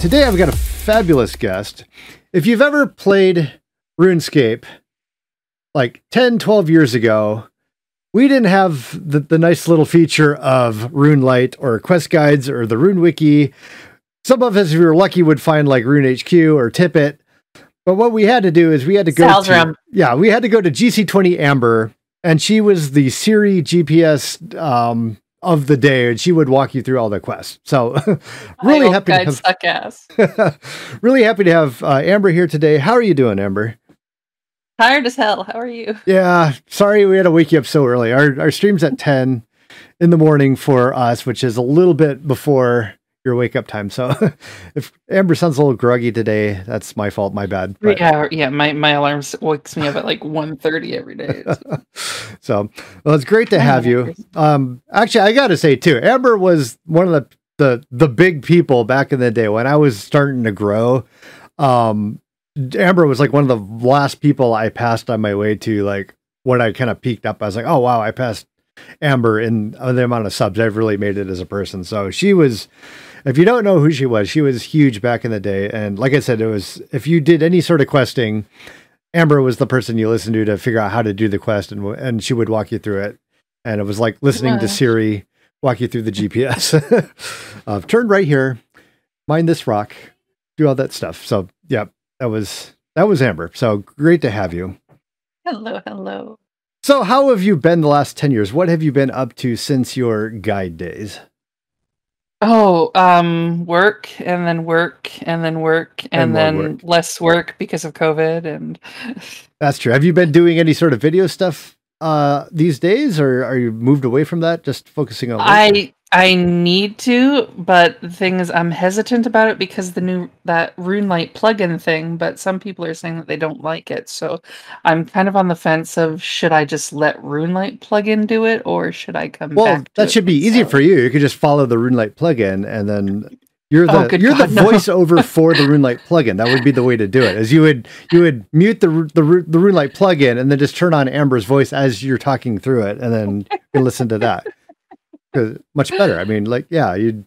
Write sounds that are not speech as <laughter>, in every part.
today I've got a fabulous guest. If you've ever played RuneScape like 10, 12 years ago, we didn't have the, the nice little feature of RuneLite or quest guides or the Rune Wiki. Some of us, if we were lucky, would find like Rune HQ or Tip.It. But what we had to do is we had to go Sal's to, room. yeah, we had to go to GC20 Amber, and she was the Siri GPS um, of the day, and she would walk you through all the quests. So <laughs> really happy to have suck ass. <laughs> really happy to have uh, Amber here today. How are you doing, Amber? Tired as hell. How are you? Yeah, sorry we had to wake you up so early. Our our stream's at ten in the morning for us, which is a little bit before your wake up time. So <laughs> if Amber sounds a little groggy today, that's my fault. My bad. But- Yeah, yeah. My my alarm wakes me up at like 1.30 every day. so- <laughs> so well, it's great to have you. Um, actually, I got to say too, Amber was one of the, the the big people back in the day when I was starting to grow. Um, Amber was like one of the last people I passed on my way to. Like when I kind of peaked up, I was like, oh wow, I passed Amber in uh, the amount of subs. I've really made it as a person. So she was. If you don't know who she was, she was huge back in the day. And like I said, it was if you did any sort of questing, Amber was the person you listened to to figure out how to do the quest, and and she would walk you through it. And it was like listening to. Siri walk you through the GPS. uh, <laughs> turn right here, mind this rock, do all that stuff. So yeah, that was that was Amber. So great to have you. hello, hello. So how have you been the last ten years? What have you been up to since your guide days? Oh, um, work and then work and then work and, And then work. less work because of COVID and That's true. Have you been doing any sort of video stuff uh, these days, or are you moved away from that, just focusing on? I I need to, but the thing is, I'm hesitant about it because the new that RuneLite plugin thing. But some people are saying that they don't like it, so I'm kind of on the fence of should I just let RuneLite plugin do it or should I come Well, that should be easy for you. You could just follow the RuneLite plugin, and then you're the Oh, you're the no. voiceover <laughs> for the RuneLite plugin. That would be the way to do it. Is you would you would mute the the the RuneLite plugin, and then just turn on Amber's voice as you're talking through it, and then you listen to that. much better. I mean, like yeah, you.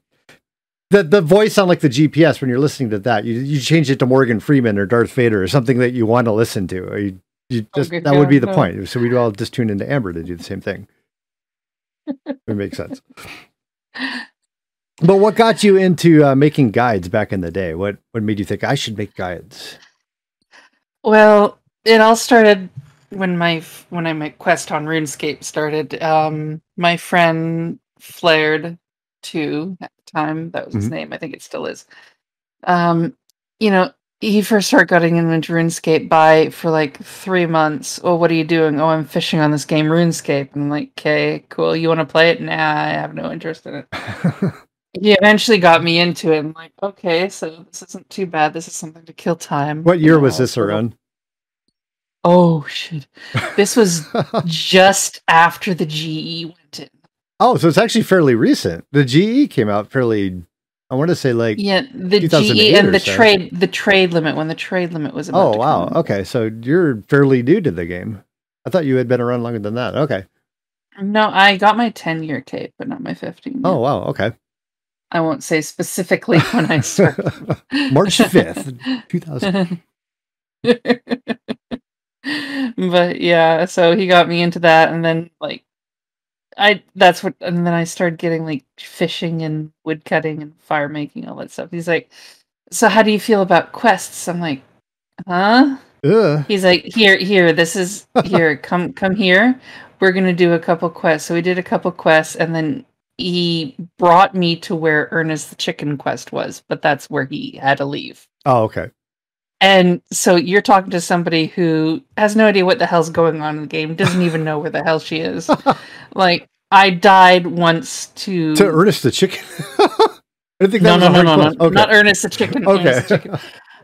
The, the voice sound like the GPS when you're listening to that. You you change it to Morgan Freeman or Darth Vader or something that you want to listen to. You, you Oh, just good that would be the no. point. So we'd all just tune into Amber to do the same thing. it makes sense. <laughs> But what got you into uh, making guides back in the day? What what made you think I should make guides? Well, it all started when my when I my quest on RuneScape started. Um, my friend Flared two at the time that was his Mhm. name. I think it still is. Um, you know, he first started getting into RuneScape by for like three months. Oh, what are you doing? Oh, I'm fishing on this game RuneScape. And I'm like, okay, cool. You want to play it? Nah, I have no interest in it. <laughs> He eventually got me into it. I'm like, okay, so this isn't too bad. This is something to kill time. what you year know, was oh, this sort of- around? Oh shit! This was <laughs> just after the GE went in. oh, so it's actually fairly recent. The GE came out fairly. I want to say like. Yeah, the GE and the so. trade, the trade limit when the trade limit was. About Oh to wow. come. Okay, so you're fairly new to the game. I thought you had been around longer than that. Okay. No, I got my ten year tape, but not my fifteen. Oh wow. Okay. I won't say specifically when I started. <laughs> March fifth, two thousand. <laughs> but yeah, so he got me into that, and then like, I that's what, and then I started getting like fishing and wood cutting and fire making all that stuff. He's like, "So how do you feel about quests?" I'm like, "Huh?" Ugh. He's like, "Here, here, this is <laughs> here. Come, come here. We're gonna do a couple quests." So we did a couple quests, and then he brought me to where Ernest the Chicken quest was, but that's where he had to leave. Oh okay. And so you're talking to somebody who has no idea what the hell's going on in the game, doesn't even know where the hell she is. <laughs> like I died once to, To Ernest the chicken. <laughs> I didn't think no, that no, was no, no, hard no, quest. not Ernest the chicken. <laughs> Okay. Ernest the chicken.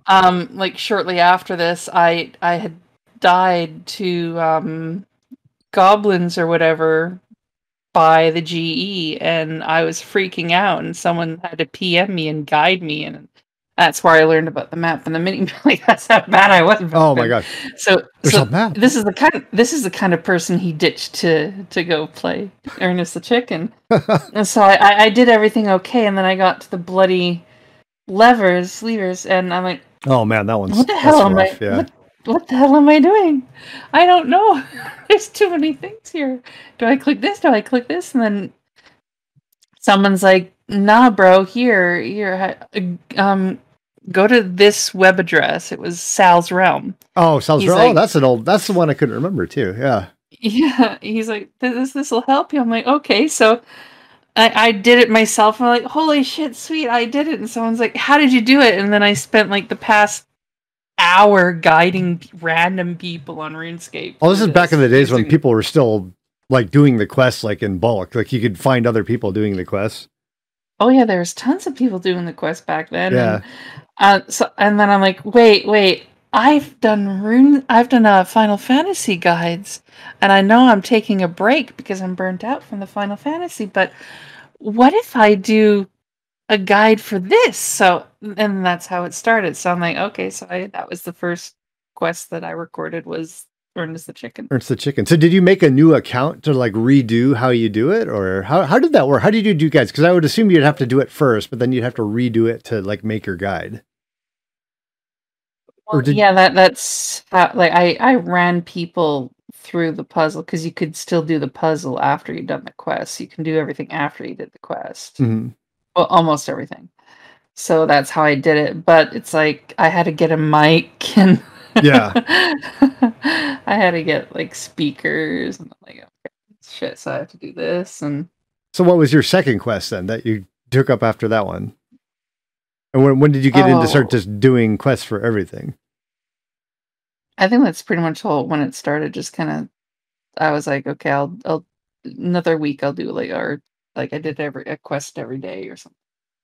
Um, like shortly after this, I I had died to um goblins or whatever by the GE, and I was freaking out, and someone had to PM me and guide me, and that's where I learned about the map and the mini <laughs> like that's how bad I was. Oh my god. So, There's so a map. this is the kind of, this is the kind of person he ditched to to go play Ernest the Chicken. <laughs> and so I, I, I did everything okay, and then I got to the bloody levers, levers, and I'm like, Oh man, that one's what the hell am I? rough, Yeah. What, what the hell am I doing? I don't know. <laughs> There's too many things here. Do I click this? Do I click this? And then someone's like, "Nah, bro. Here, here. Um, go to this web address. It was Sal's Realm. Oh, Sal's Realm. right. oh, that's an old. That's the one I couldn't remember too. Yeah. Yeah, he's like, this this will help you. I'm like, okay, so I, I did it myself. I'm like, holy shit, sweet, I did it. And someone's like, how did you do it? And then I spent like the past hour guiding random people on RuneScape. Oh, this is back in the days when people were still like doing the quests like in bulk. Like you could find other people doing the quests. Oh yeah, there was tons of people doing the quest back then. Yeah. And, uh, so and then I'm like, wait, wait. I've done rune. I've done uh, Final Fantasy guides, and I know I'm taking a break because I'm burnt out from the Final Fantasy. But what if I do a guide for this? So, and that's how it started. So I'm like, okay, so I, that was the first quest that I recorded was Ernest the Chicken. Ernest the chicken. So did you make a new account to like redo how you do it, or how how did that work? How did you do guides? Because I would assume you'd have to do it first, but then you'd have to redo it to like make your guide. Or Well, did- yeah, that that's how, like I I ran people through the puzzle because you could still do the puzzle after you'd done the quest. You can do everything after you did the quest. Mhm. Well, almost everything. So that's how I did it. But it's like I had to get a mic <laughs> and Yeah. <laughs> I had to get like speakers and I'm like okay, shit. So I have to do this and So what was your second quest then that you took up after that one? And when when did you get into start Oh. just doing quests for everything? I think that's pretty much all when it started. Just kind of, I was like, okay, I'll, I'll another week I'll do like or like I did every a quest every day or something.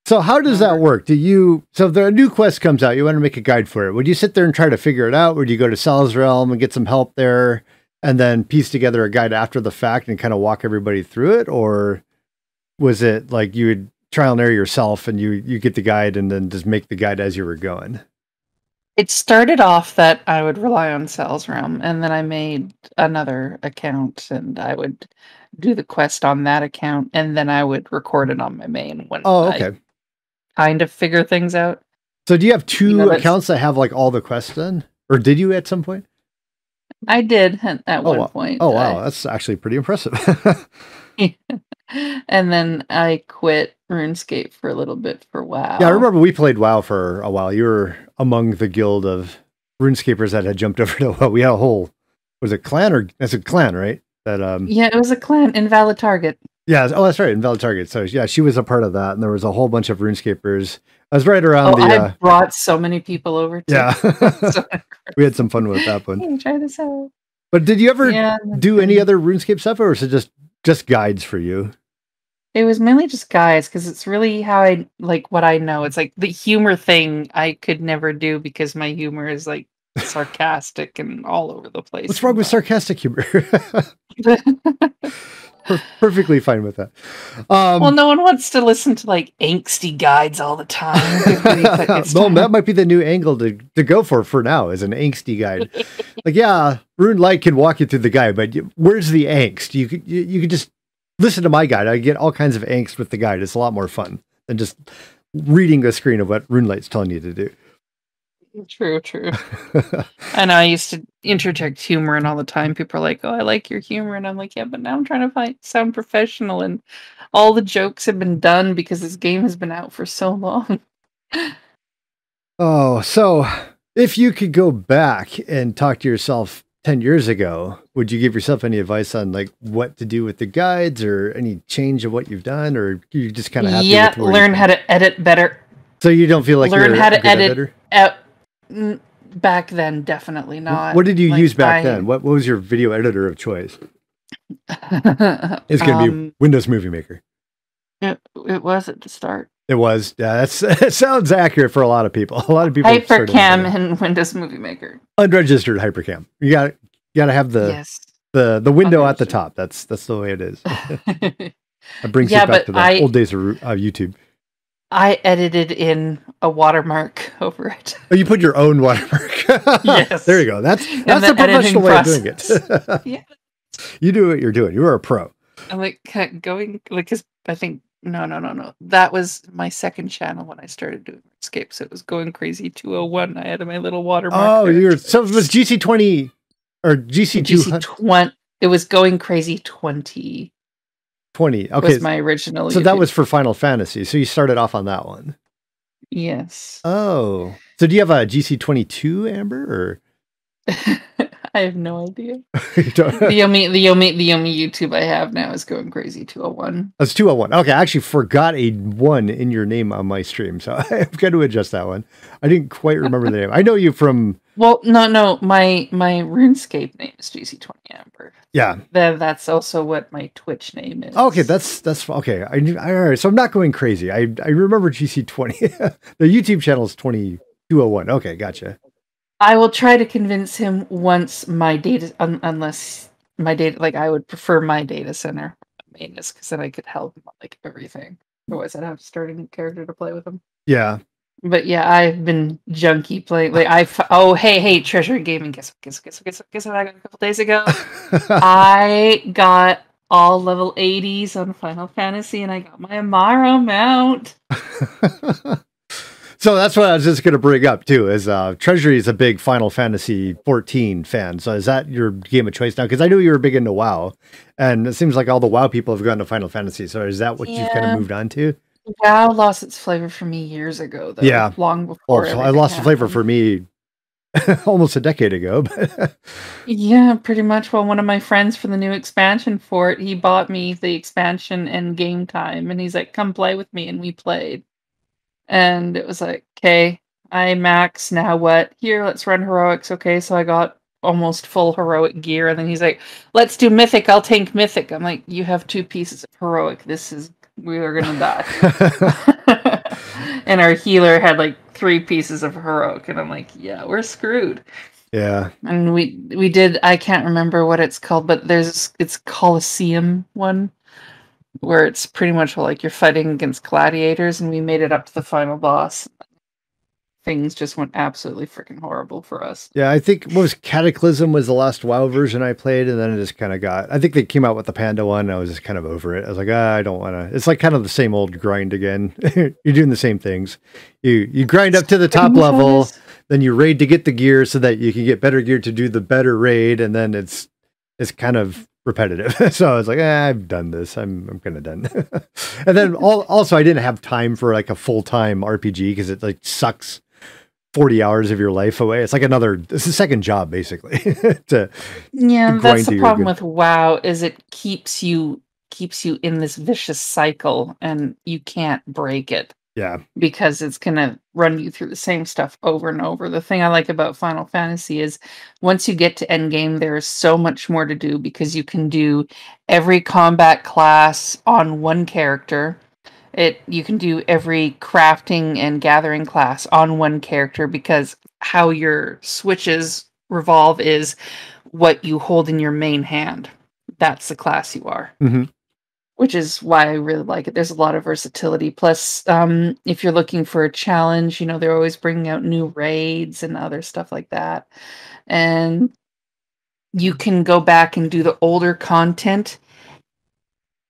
So how does that work? Do you so if there a new quest comes out, you want to make a guide for it? Would you sit there and try to figure it out? Or would you go to Sal's Realm and get some help there, and then piece together a guide after the fact and kind of walk everybody through it, or was it like you would trial and error yourself and you you get the guide and then just make the guide as you were going? It started off that I would rely on Sal's Realm, and then I made another account, and I would do the quest on that account, and then I would record it on my main when Oh, I okay. kind of figure things out. So do you have two know, accounts that have like all the quests done, or did you at some point? I did at Oh, one wow. point. Oh I- wow, that's actually pretty impressive. <laughs> <laughs> and then I quit RuneScape for a little bit for WoW. Yeah, I remember we played WoW for a while. You were among the guild of RuneScapers that had jumped <laughs> over to WoW. We had a whole was it clan or it's a clan, right? That um Yeah, it was a clan, Invalid Target. yeah, oh that's right, Invalid Target. So yeah, she was a part of that, and there was a whole bunch of RuneScapers. I was right around Oh, the I uh, brought so many people over. To yeah. <laughs> so, <laughs> we had some fun with that one. hey, try this out. But did you ever Yeah, do any other RuneScape stuff, or was it just just guides for you? It was mainly just guys because it's really how I like what I know. It's like the humor thing I could never do because my humor is like sarcastic and all over the place. What's wrong with sarcastic humor? <laughs> <laughs> Per- Perfectly fine with that. Um, well, no one wants to listen to like angsty guides all the time. <laughs> Time- that might be the new angle to, to go for for now is an angsty guide. like, yeah, RuneLite can walk you through the guide, but where's the angst? You could you, you could just listen to my guide. I get all kinds of angst with the guide. It's a lot more fun than just reading the screen of what RuneLite's telling you to do. True, true. <laughs> And I used to interject humor and all the time. People are like, "Oh, I like your humor," and I'm like, "Yeah, but now I'm trying to find sound professional, and all the jokes have been done because this game has been out for so long." <laughs> oh, so if you could go back and talk to yourself 10 years ago, would you give yourself any advice on like what to do with the guides or any change of what you've done or you just kind of happy yeah, learn how to edit better. So you don't feel like learn you're how to edit editor? Back then, definitely not. What did you Like, use back I- then? What, what was your video editor of choice? <laughs> It's going to Um, be Windows Movie Maker. It, it was at the start. It was. Yeah, that's <laughs> it sounds accurate for a lot of people. A lot of people Hypercam and Windows Movie Maker. unregistered Hypercam. You got you got to have the yes. the the window at the top. That's that's the way it is. <laughs> It brings Yeah, you back to the I- old days of uh, YouTube. I edited in a watermark <laughs> over it. Oh, you put your own watermark. <laughs> Yes. There you go. That's that's the the professional way of doing it. <laughs> Yeah. You do what you're doing. You are a pro. I'm like going like because I think no, no, no, no. That was my second channel when I started doing RuneScape. So it was going crazy 201. I had my little watermark. Oh, you're so it was GC twenty or GC two GC 20. It was going crazy 20 twenty. Okay, was my original. so that was for Final Fantasy. So you started off on that one. yes. Oh, so do you have a GC twenty two, Amber, or <laughs> I have no idea. <laughs> The <laughs> only the only the only YouTube I have now is going crazy 201. That's 201. Okay, I actually forgot a one in your name on my stream, so I've got to adjust that one. I didn't quite remember the name. I know you from Well, no, no, my my RuneScape name is GC20 Amber. yeah. Then that's also what my Twitch name is. Okay, that's that's okay. I, I all right. So I'm not going crazy. I I remember GC20. <laughs> the YouTube channel is 2201. Okay, gotcha. I will try to convince him once my data, un, unless my data, like I would prefer my data center maintenance because then I could help him on like everything. Otherwise, I'd have to start a new character to play with him. Yeah. But yeah, I've been junky playing. Like I, oh hey hey, Treasure Gaming. Guess guess guess guess guess what I got a couple days ago. <laughs> I got all level 80s on Final Fantasy, and I got my Amaro mount. <laughs> so that's what I was just going to bring up too. Is uh, Treasury is a big Final Fantasy 14 fan. So is that your game of choice now? Because I knew you were big into WoW, and it seems like all the WoW people have gone to Final Fantasy. So is that what you've kind of moved on to? WoW lost its flavor for me years ago, though. Yeah. long before. Well, I lost the flavor for me <laughs> almost a decade ago. <laughs> Yeah, pretty much. Well, one of my friends for the new expansion for it, he bought me the expansion and game time, and he's like, "Come play with me," and we played. And it was like, "Okay, I max now. What? Here, let's run heroics." Okay, so I got almost full heroic gear, and then he's like, "Let's do mythic. I'll tank mythic." I'm like, "You have two pieces of heroic. This is we were gonna die." <laughs> and our healer had like three pieces of heroic, and I'm like, "Yeah, we're screwed." yeah, and we we did i can't remember what it's called but there's it's coliseum one where it's pretty much like you're fighting against gladiators and we made it up to the final boss things just went absolutely freaking horrible for us yeah. I think what was Cataclysm was the last WoW version I played, and then it just kind of got. I think they came out with the Panda one. And I was just kind of over it. I was like, ah, I don't want to. It's like kind of the same old grind again. <laughs> You're doing the same things. You you grind up to the top Pretty much what it level. then you raid to get the gear so that you can get better gear to do the better raid and then it's it's kind of repetitive <laughs> so i was like eh, i've done this i'm i'm kind of done <laughs> and then all, also i didn't have time for like a full-time rpg because it like sucks 40 hours of your life away it's like another it's a second job basically <laughs> to yeah grind that's the problem with wow is it keeps you keeps you in this vicious cycle and you can't break it yeah because it's going to run you through the same stuff over and over. The thing I like about Final Fantasy is once you get to endgame, there is so much more to do because you can do every combat class on one character. It you can do every crafting and gathering class on one character because how your switches revolve is what you hold in your main hand. That's the class you are Mhm. which is why I really like it. There's a lot of versatility. Plus, um, if you're looking for a challenge, you know, they're always bringing out new raids and other stuff like that. And you can go back and do the older content.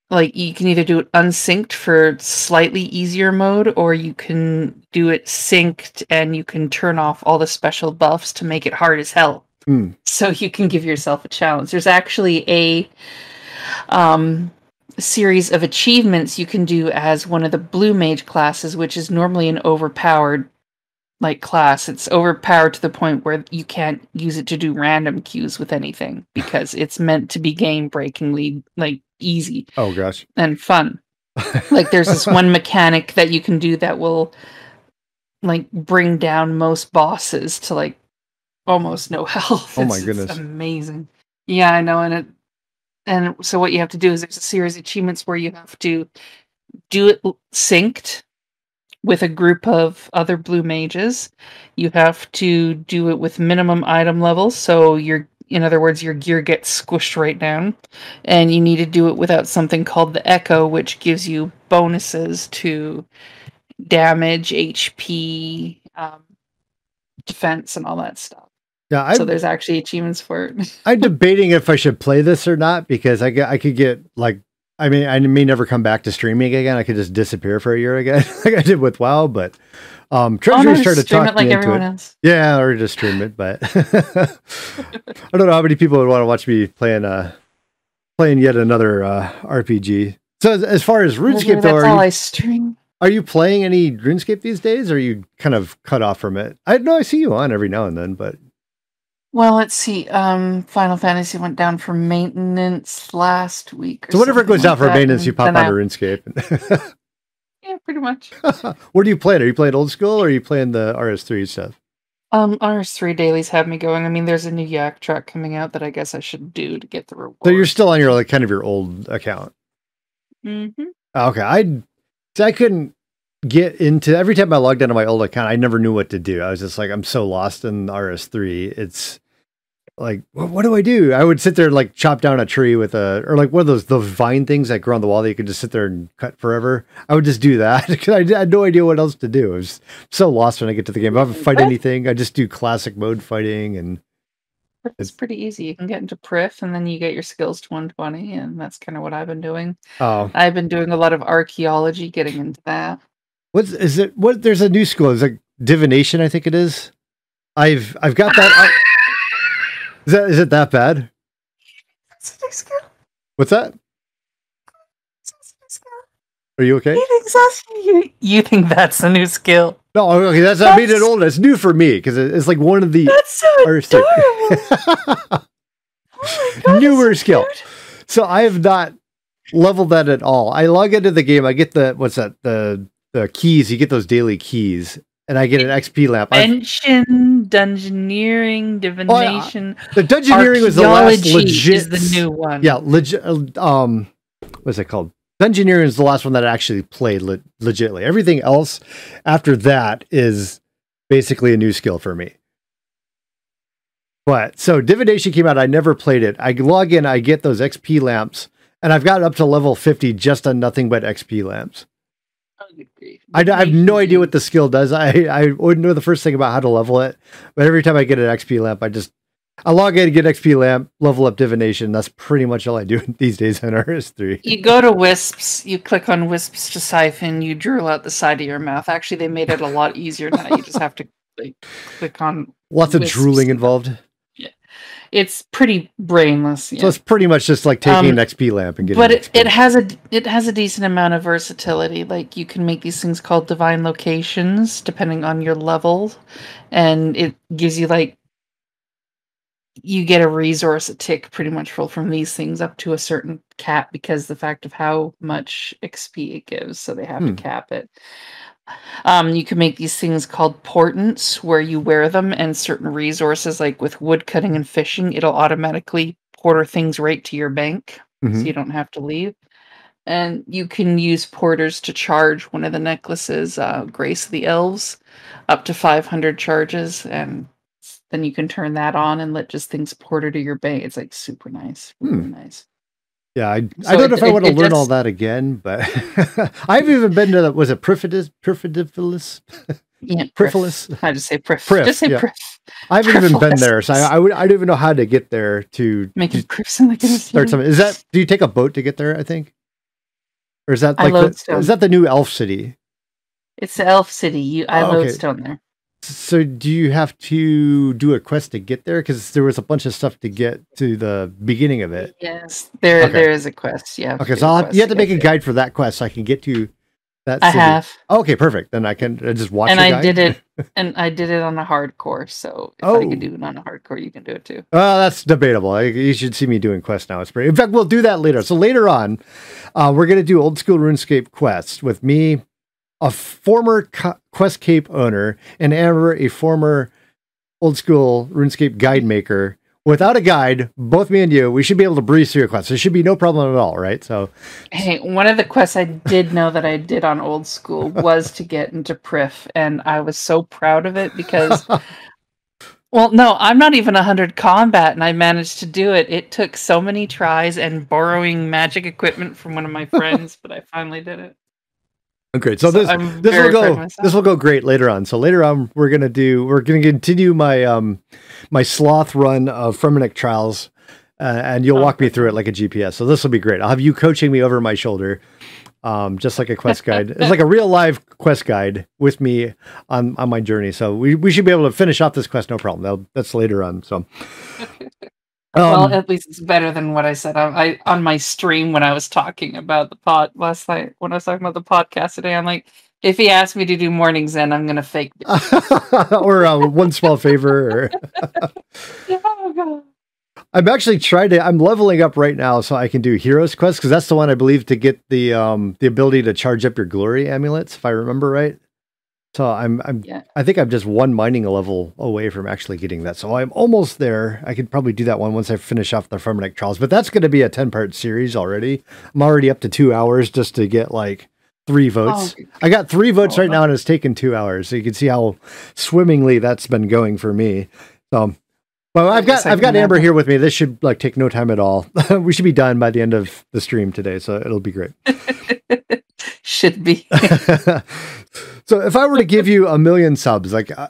Like you can either do it unsynced for slightly easier mode, or you can do it synced and you can turn off all the special buffs to make it hard as hell. Hmm. So you can give yourself a challenge. There's actually a um series of achievements you can do as one of the blue mage classes which is normally an overpowered like class it's overpowered to the point where you can't use it to do random cues with anything because it's meant to be game breakingly like easy oh gosh. and fun. Like there's this one <laughs> mechanic that you can do that will like bring down most bosses to like almost no <laughs> health. Oh my It's- it's goodness. amazing. Yeah i know and it and so what you have to do is there's a series of achievements where you have to do it synced with a group of other blue mages. You have to do it with minimum item levels so your in other words your gear gets squished right down and you need to do it without something called the echo which gives you bonuses to damage hp um, defense and all that stuff. Yeah i so there's actually achievements for it. <laughs> I'm debating if I should play this or not because I I could get like I mean, I may never come back to streaming again. I could just disappear for a year again, <laughs> like I did with WoW. But um, Treasury started talking it like me into it. else. Yeah, or just stream it. But <laughs> I don't know how many people would want to watch me playing uh playing yet another uh, RPG. So as, as far as RuneScape, though, are you, are you playing any RuneScape these days? Or are you kind of cut off from it? I know I see you on every now and then, but Well, let's see. Um, Final Fantasy went down for maintenance last week. or so whenever it goes something down for maintenance, and you pop onto I- RuneScape. <laughs> Yeah, pretty much. <laughs> what are you playing? Are you playing old school or are you playing the RS3 stuff? Um, RS3 dailies have me going. I mean, there's a new Yak track coming out that I guess I should do to get the reward. So you're still on your like kind of your old account. Mm-hmm. Okay, I I couldn't get into every time I logged into my old account. I never knew what to do. I was just like, I'm so lost in RS3. It's like, what, what do I do? I would sit there and like chop down a tree with a or like one of those those vine things that grow on the wall that you could just sit there and cut forever. I would just do that <laughs> because I had no idea what else to do. I was so lost when I get to the game. I fight anything, I just do classic mode fighting and It's pretty easy. You can get into Prif and then you get your skills to 120, and that's kind of what I've been doing. oh, I've been doing a lot of archaeology, getting into that. what's is it? What there's a new school. It's like divination. I think it is. I've I've got that. Is that is it that bad? New skill. What's that? Are you okay? You think that's you, you think that's a new skill? No, okay. That's I made it That's- old. It's new for me because it's like one of the That's so Or adorable. <laughs> Oh my God, Newer so skill. so I have not leveled that at all. I log into the game. I get the what's that? The the keys. You get those daily keys, and I get an XP lamp. Invention, dungeoneering, divination, the dungeoneering was the last legit. is the new one. Yeah, legit. Um, what's it called? Dungeoneering is the last one that I actually played le- legitly. Everything else after that is basically a new skill for me. But so divination came out. I never played it. I log in, I get those XP lamps, and I've got up to level fifty just on nothing but XP lamps. Good grief. I, d- I have no idea what the skill does. I I wouldn't know the first thing about how to level it, but every time I get an XP lamp, I just I log in, get XP lamp, level up divination. That's pretty much all I do <laughs> these days on RS3. You go to Wisps, you click on Wisps to siphon, you drool out the side of your mouth. Actually, they made it a lot easier now. You just have to like click on. Lots of drooling involved. It's pretty brainless. So it's pretty much just like taking Um, an XP lamp and getting. but it, it has a it has a decent amount of versatility. Like you can make these things called divine locations depending on your level, and it gives you like you get a resource a tick pretty much full from these things up to a certain cap because the fact of how much XP it gives, so they have Hmm. to cap it. Um, you can make these things called portents where you wear them and certain resources like with wood cutting and fishing, it'll automatically porter things right to your bank Mhm. so you don't have to leave. And you can use porters to charge one of the necklaces, uh, Grace of the Elves, up to 500 charges. And then you can turn that on and let just things porter to your bank. It's like super nice. Really Hmm. nice. Yeah, I, I don't know if I want to it learn all that again, but <laughs> I've even been to the, was it Perfidious, Perfidious? Yeah, Prifilis? I just say priff. Priff, just say yeah. priff. I haven't even been there, so I, I would I don't even know how to get there to, make to priffs in the start something. Is that do you take a boat to get there? I think, or is that like the, is that the new elf city? It's the Elf City. You, I Oh, okay. lodestone there. So do you have to do a quest to get there? Because there was a bunch of stuff to get to the beginning of it. Yes, there Okay. there is a quest. Yeah. Okay, so I'll have, you have to make a guide for that quest so I can get to that. I city. have. Okay, perfect. Then I can uh, just watch. and I guide. did it, <laughs> and I did it on a hardcore. So if I can do it on a hardcore, you can do it too. Well, that's debatable. I, you should see me doing quests now. It's pretty. In fact, we'll do that later. So later on, uh, we're going to do old school RuneScape quests with me, a former Quest Cape owner, and Amber, a former old school RuneScape guide maker. Without a guide, both me and you, we should be able to breeze through your quest. There should be no problem at all, right? So, Hey, one of the quests I did know that I did on old school <laughs> was to get into Prif, and I was so proud of it because. <laughs> Well, no, I'm not even 100 combat, and I managed to do it. It took so many tries and borrowing magic equipment from one of my <laughs> friends, but I finally did it. Great. So, So this I'm this will very proud of go this will go great later on. So later on, we're gonna do we're gonna continue my um my sloth run of Fremennik trials. uh, and you'll walk me through it like a GPS. So this will be great. I'll have you coaching me over my shoulder, um, just like a quest <laughs> guide. it's like a real live quest guide with me on on my journey. So we, we should be able to finish off this quest no problem. That'll, that's later on. So. Well, Um, at least it's better than what I said on, I, on my stream when I was talking about the pod last night. When I was talking about the podcast today, I'm like, if he asked me to do mornings, then I'm gonna fake. <laughs> it. or uh, one small favor. Or oh, <laughs> <laughs> I'm actually trying to. I'm leveling up right now, so I can do Heroes Quest because that's the one I believe to get the um the ability to charge up your glory amulets, if I remember right. So I'm I'm Yeah. I think I'm just one mining level away from actually getting that. So I'm almost there. I could probably do that one once I finish off the Fremennik trials. But that's going to be a ten part series already. I'm already up to two hours just to get like three votes. Oh, I got three votes Oh, right now, and it's taken two hours. So you can see how swimmingly that's been going for me. So, well, I've got I've got Amber here with me. This should like take no time at all. <laughs> we should be done by the end of the stream today, so it'll be great. <laughs> Should be. <laughs> so, if I were to give you a million subs, like uh,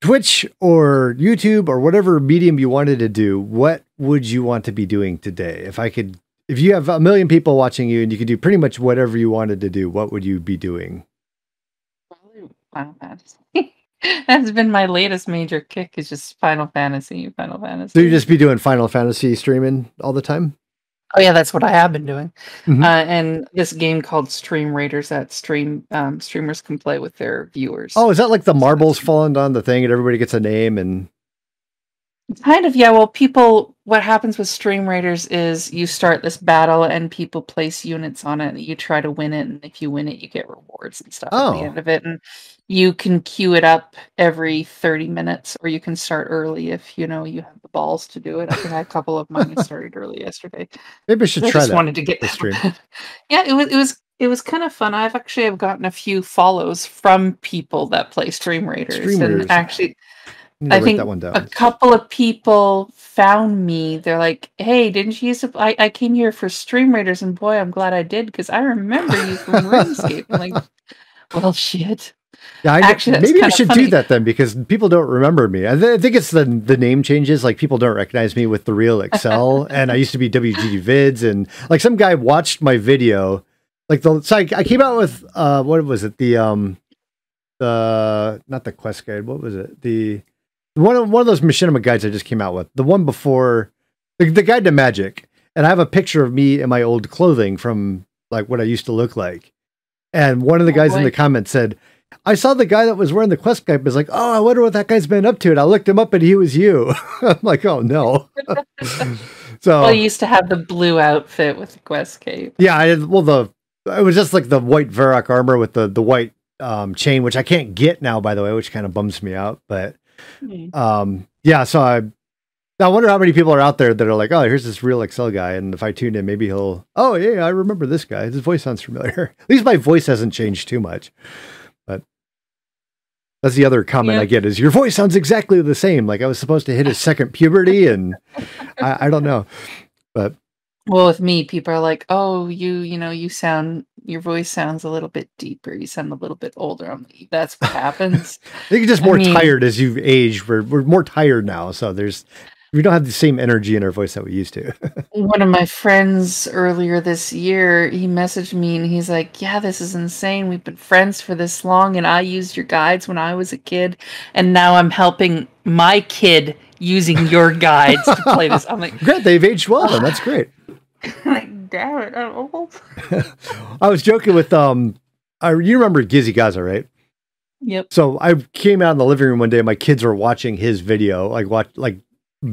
Twitch or YouTube or whatever medium you wanted to do, what would you want to be doing today? If I could, if you have a million people watching you and you could do pretty much whatever you wanted to do, what would you be doing? Final Fantasy. <laughs> That's been my latest major kick. Is just Final Fantasy. Final Fantasy. So you just be doing Final Fantasy streaming all the time? Oh yeah, that's what I have been doing. Mhm. Uh, and this game called Stream Raiders that stream um, streamers can play with their viewers. Oh, is that like the marbles falling on the thing and everybody gets a name and Kind of, yeah. Well, people, what happens with Stream Raiders is you start this battle and people place units on it. And you try to win it, and if you win it, you get rewards and stuff at Oh. the end of it. And you can queue it up every thirty minutes, or you can start early if you know you have the balls to do it. I think I had a <laughs> couple of mine started early yesterday. maybe I should I try just that. wanted to get the <laughs> stream. yeah, it was it was it was kind of fun. I've actually have gotten a few follows from people that play Stream Raiders, Stream Raiders. and actually I'm I think that one down. a couple of people found me. They're like, "Hey, didn't you use? I, I came here for Stream Raiders, and boy, I'm glad I did because I remember you from <laughs> RuneScape." I'm like, "Well, shit." Yeah, I, Actually, maybe I should funny. do that then because people don't remember me. I, th- I think it's the the name changes. Like people don't recognize me with the real Excel, <laughs> and I used to be WGD Vids, and like some guy watched my video. Like the so I, I came out with uh what was it the um the not the quest guide what was it the one of one of those machinima guides I just came out with the one before the, the guide to magic and I have a picture of me in my old clothing from like what I used to look like and one of the Oh, guys in the comments said I saw the guy that was wearing the quest cape. was like oh I wonder what that guy's been up to and I looked him up and he was you <laughs> I'm like oh no <laughs> so Well, you used to have the blue outfit with the quest cape. yeah, I well the it was just like the white Varrock armor with the the white um, chain, which I can't get now, by the way, which kind of bums me out. But Hmm. um, yeah, so I I wonder how many people are out there that are like, oh, here's this real Excel guy, and if I tune in, maybe he'll oh yeah, I remember this guy. His voice sounds familiar. <laughs> At least my voice hasn't changed too much. That's the other comment Yeah. I get is your voice sounds exactly the same. Like I was supposed to hit a second puberty, and <laughs> I, I don't know. But well, with me, people are like, "Oh, you, you know, you sound, your voice sounds a little bit deeper. You sound a little bit older." I'm like, "That's what happens." I <laughs> think you're just I more mean- tired as you've aged. We're we're more tired now, so there's we don't have the same energy in our voice that we used to. <laughs> One of my friends earlier this year, he messaged me and he's like, "Yeah, this is insane. We've been friends for this long, and I used your guides when I was a kid, and now I'm helping my kid using your <laughs> guides to play this." I'm like, Great, they've aged well, then that's great. <laughs> like "Damn it, I'm old." I was joking with um, I, you remember Gizzy Gaza, right? Yep. So I came out in the living room one day. And my kids were watching his video, like watch like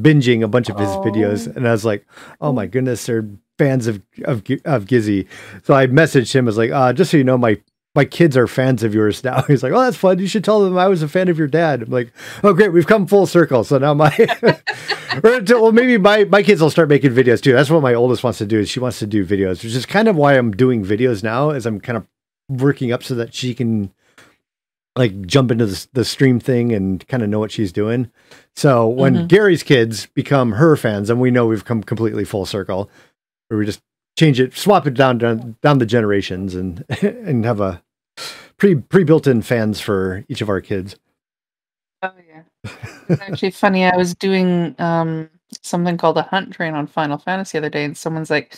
binging a bunch of his Oh. videos, and I was like, "Oh my goodness, they're fans of of of Gizzy." So I messaged him, I was like, uh, "Just so you know, my my kids are fans of yours now." <laughs> He's like, "Oh, that's fun. You should tell them I was a fan of your dad." I'm like, "Oh, great, we've come full circle." So now my <laughs> or until- well, maybe my my kids will start making videos too. That's what my oldest wants to do. Is she wants to do videos, which is kind of why I'm doing videos now. Is I'm kind of working up so that she can like jump into the, the stream thing and kind of know what she's doing. So when Mhm. Gary's kids become her fans, and we know we've come completely full circle, where we just change it, swap it down down, down the generations, and <laughs> and have a pre pre built in fans for each of our kids. Oh yeah. It's actually <laughs> funny. I was doing um something called a hunt train on Final Fantasy the other day, and someone's like,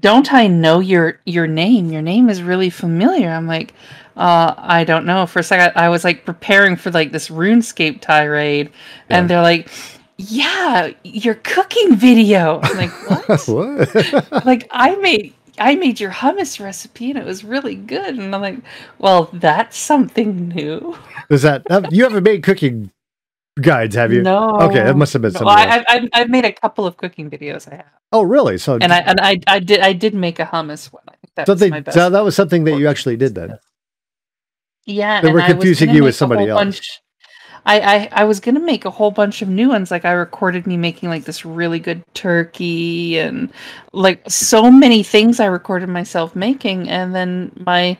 "Don't I know your your name? Your name is really familiar." I'm like, uh, "I don't know." For a second, I was like preparing for like this RuneScape tirade, Yeah. and they're like, "Yeah, your cooking video." I'm like, <laughs> "What?" what? <laughs> like I made I made your hummus recipe and it was really good. And I'm like, well, that's something new. Is that <laughs> you haven't made cooking guides, have you? No. Okay, that must have been something. else. I, I, I've, made a couple of cooking videos. I have, oh, really? So and I and I, I did I did make a hummus one. I think that was something. my best. So that was something that you actually did then. Yeah, they were confusing you with somebody else. bunch- I, I I was gonna make a whole bunch of new ones. Like I recorded me making like this really good turkey and like so many things I recorded myself making. And then my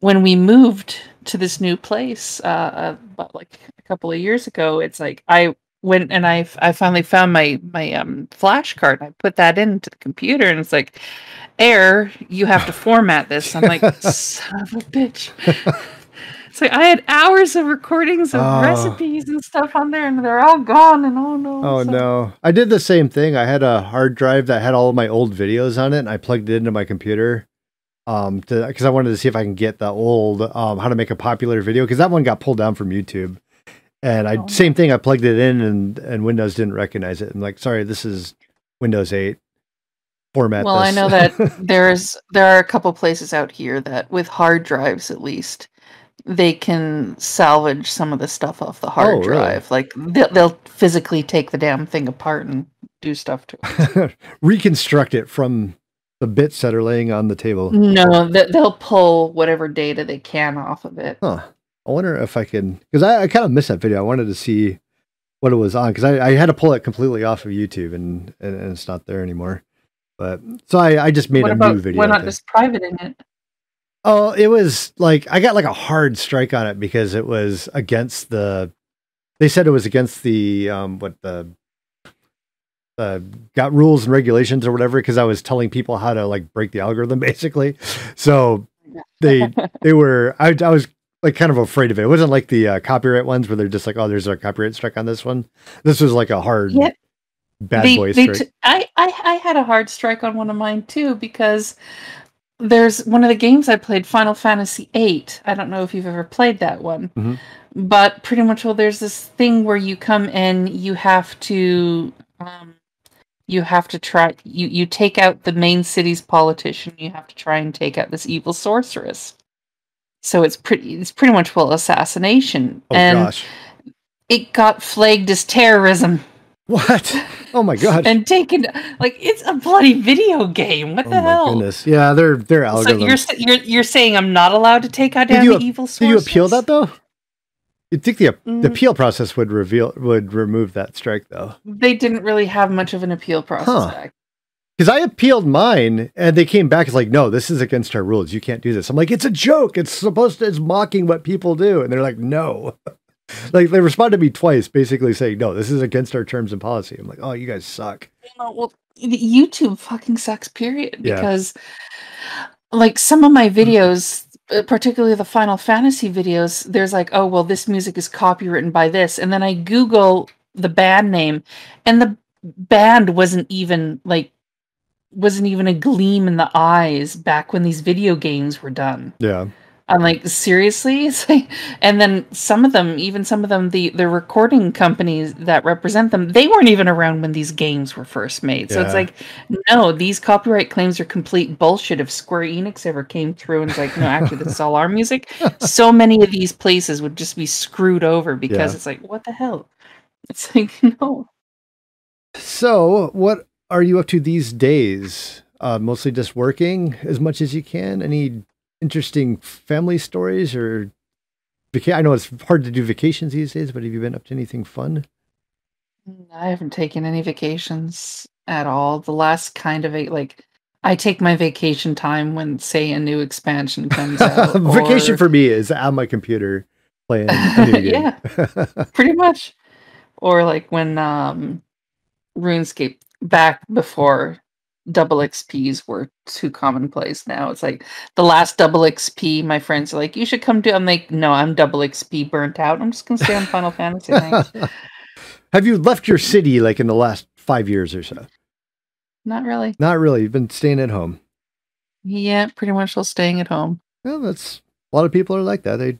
when we moved to this new place, uh, uh about like a couple of years ago, it's like I went and I I finally found my my um flash card. I put that into the computer, and it's like, error, you have to format this. I'm like, <laughs> son of a bitch. <laughs> So I had hours of recordings of Oh. recipes and stuff on there, and they're all gone. And oh no! Oh So- no. I did the same thing. I had a hard drive that had all of my old videos on it and I plugged it into my computer. Um to because I wanted to see if I can get the old um how to make a popular video because that one got pulled down from YouTube. And I Oh. same thing, I plugged it in and and Windows didn't recognize it. I'm like, sorry, this is Windows 8. Format Well, I know that <laughs> there's there are a couple places out here that with hard drives at least they can salvage some of the stuff off the hard Oh, really? drive. Like they'll, they'll physically take the damn thing apart and do stuff to it. <laughs> reconstruct it from the bits that are laying on the table. no, they, they'll pull whatever data they can off of it. Huh. I wonder if I can, because I, I kind of missed that video. I wanted to see what it was on because I, I had to pull it completely off of YouTube and, and, and it's not there anymore. But so I, I just made what a about new video. why not just private in it? Oh, it was like I got like a hard strike on it because it was against the. They said it was against the um what the. Uh, got rules and regulations or whatever because I was telling people how to like break the algorithm <laughs> basically. So they <laughs> they were I, I was like kind of afraid of it. It wasn't like the uh, copyright ones where they're just like, oh, there's a copyright strike on this one. This was like a hard Yeah, bad they, boy strike. t- I, I I had a hard strike on one of mine too because there's one of the games I played, Final Fantasy VIII. I don't know if you've ever played that one, Mhm. but pretty much well, there's this thing where you come in, you have to um, you have to try you you take out the main city's politician. You have to try and take out this evil sorceress. So it's pretty it's pretty much well assassination, oh and gosh, it got flagged as terrorism what? Oh my god! and taken like it's a bloody video game. What oh the my hell? goodness. Yeah, they're they're So algorithms. you're you're you're saying I'm not allowed to take out down you the evil Did you appeal that though? You'd think the the Mm. appeal process would reveal would remove that strike though. They didn't really have much of an appeal process Huh. Because I appealed mine and they came back as like, no, this is against our rules. You can't do this. I'm like, it's a joke. It's supposed to, it's mocking what people do. And they're like, no. Like they responded to me twice, basically saying, no, this is against our terms and policy. I'm like, oh, you guys suck. Oh, well, YouTube fucking sucks. Period. Yeah. Because like some of my videos, uh, particularly the Final Fantasy videos, there's like, oh well, this music is copywritten by this, and then I Google the band name, and the band wasn't even like wasn't even a gleam in the eyes back when these video games were done. Yeah. I'm like, seriously? <laughs> Like, and then some of them, even some of them, the the recording companies that represent them, they weren't even around when these games were first made. So it's like, no, these copyright claims are complete bullshit. If Square Enix ever came through and was like, no, actually, this is all our music, <laughs> so many of these places would just be screwed over because Yeah. it's like, what the hell? <laughs> It's like, no. So, what are you up to these days? Uh, mostly just working as much as you can. Any interesting family stories or vaca- I know it's hard to do vacations these days, but have you been up to anything fun? I haven't taken any vacations at all. The last kind of a like I take my vacation time when say a new expansion comes <laughs> out. Vacation for me is on my computer playing <laughs> game. pretty much. Or like when um RuneScape back before double XPs were too commonplace now. It's like the last double XP, my friends are like, you should come to I'm like, no, I'm double XP burnt out. I'm just gonna stay on <laughs> Final Fantasy. <laughs> Have you left your city like in the last five years or so? Not really. Not really. You've been staying at home. Yeah, pretty much still staying at home. Well, that's a lot of people are like that. They,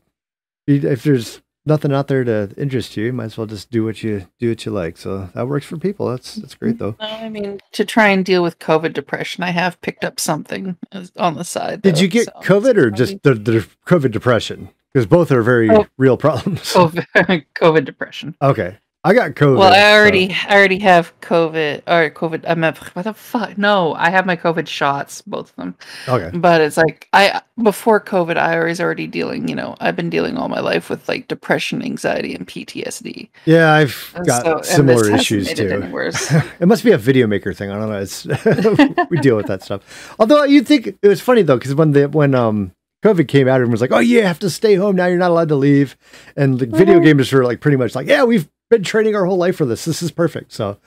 if there's nothing out there to interest you, you might as well just do what you do what you like. So that works for people. That's that's great mm-hmm. though. No, I mean, to try and deal with COVID depression, I have picked up something on the side. Did though, you get so COVID or just the, the COVID depression? Because both are very Oh. real problems. COVID, <laughs> COVID depression? Okay, I got COVID. Well, I so- already, I already have COVID or COVID. I'm a, what the fuck? No, I have my COVID shots, both of them. okay. But it's like I before COVID, I was already dealing. You know, I've been dealing all my life with like depression, anxiety, and PTSD. Yeah, I've And got so- similar issues made it too. <laughs> it must be a video maker thing. I don't know. It's <laughs> we deal with that stuff. Although you'd think it was funny though, because when the when um COVID came out, everyone was like, "Oh, you have to stay home now. You're not allowed to leave." And the video Mhm. gamers were like, pretty much like, "Yeah, we've been training our whole life for this. This is perfect." So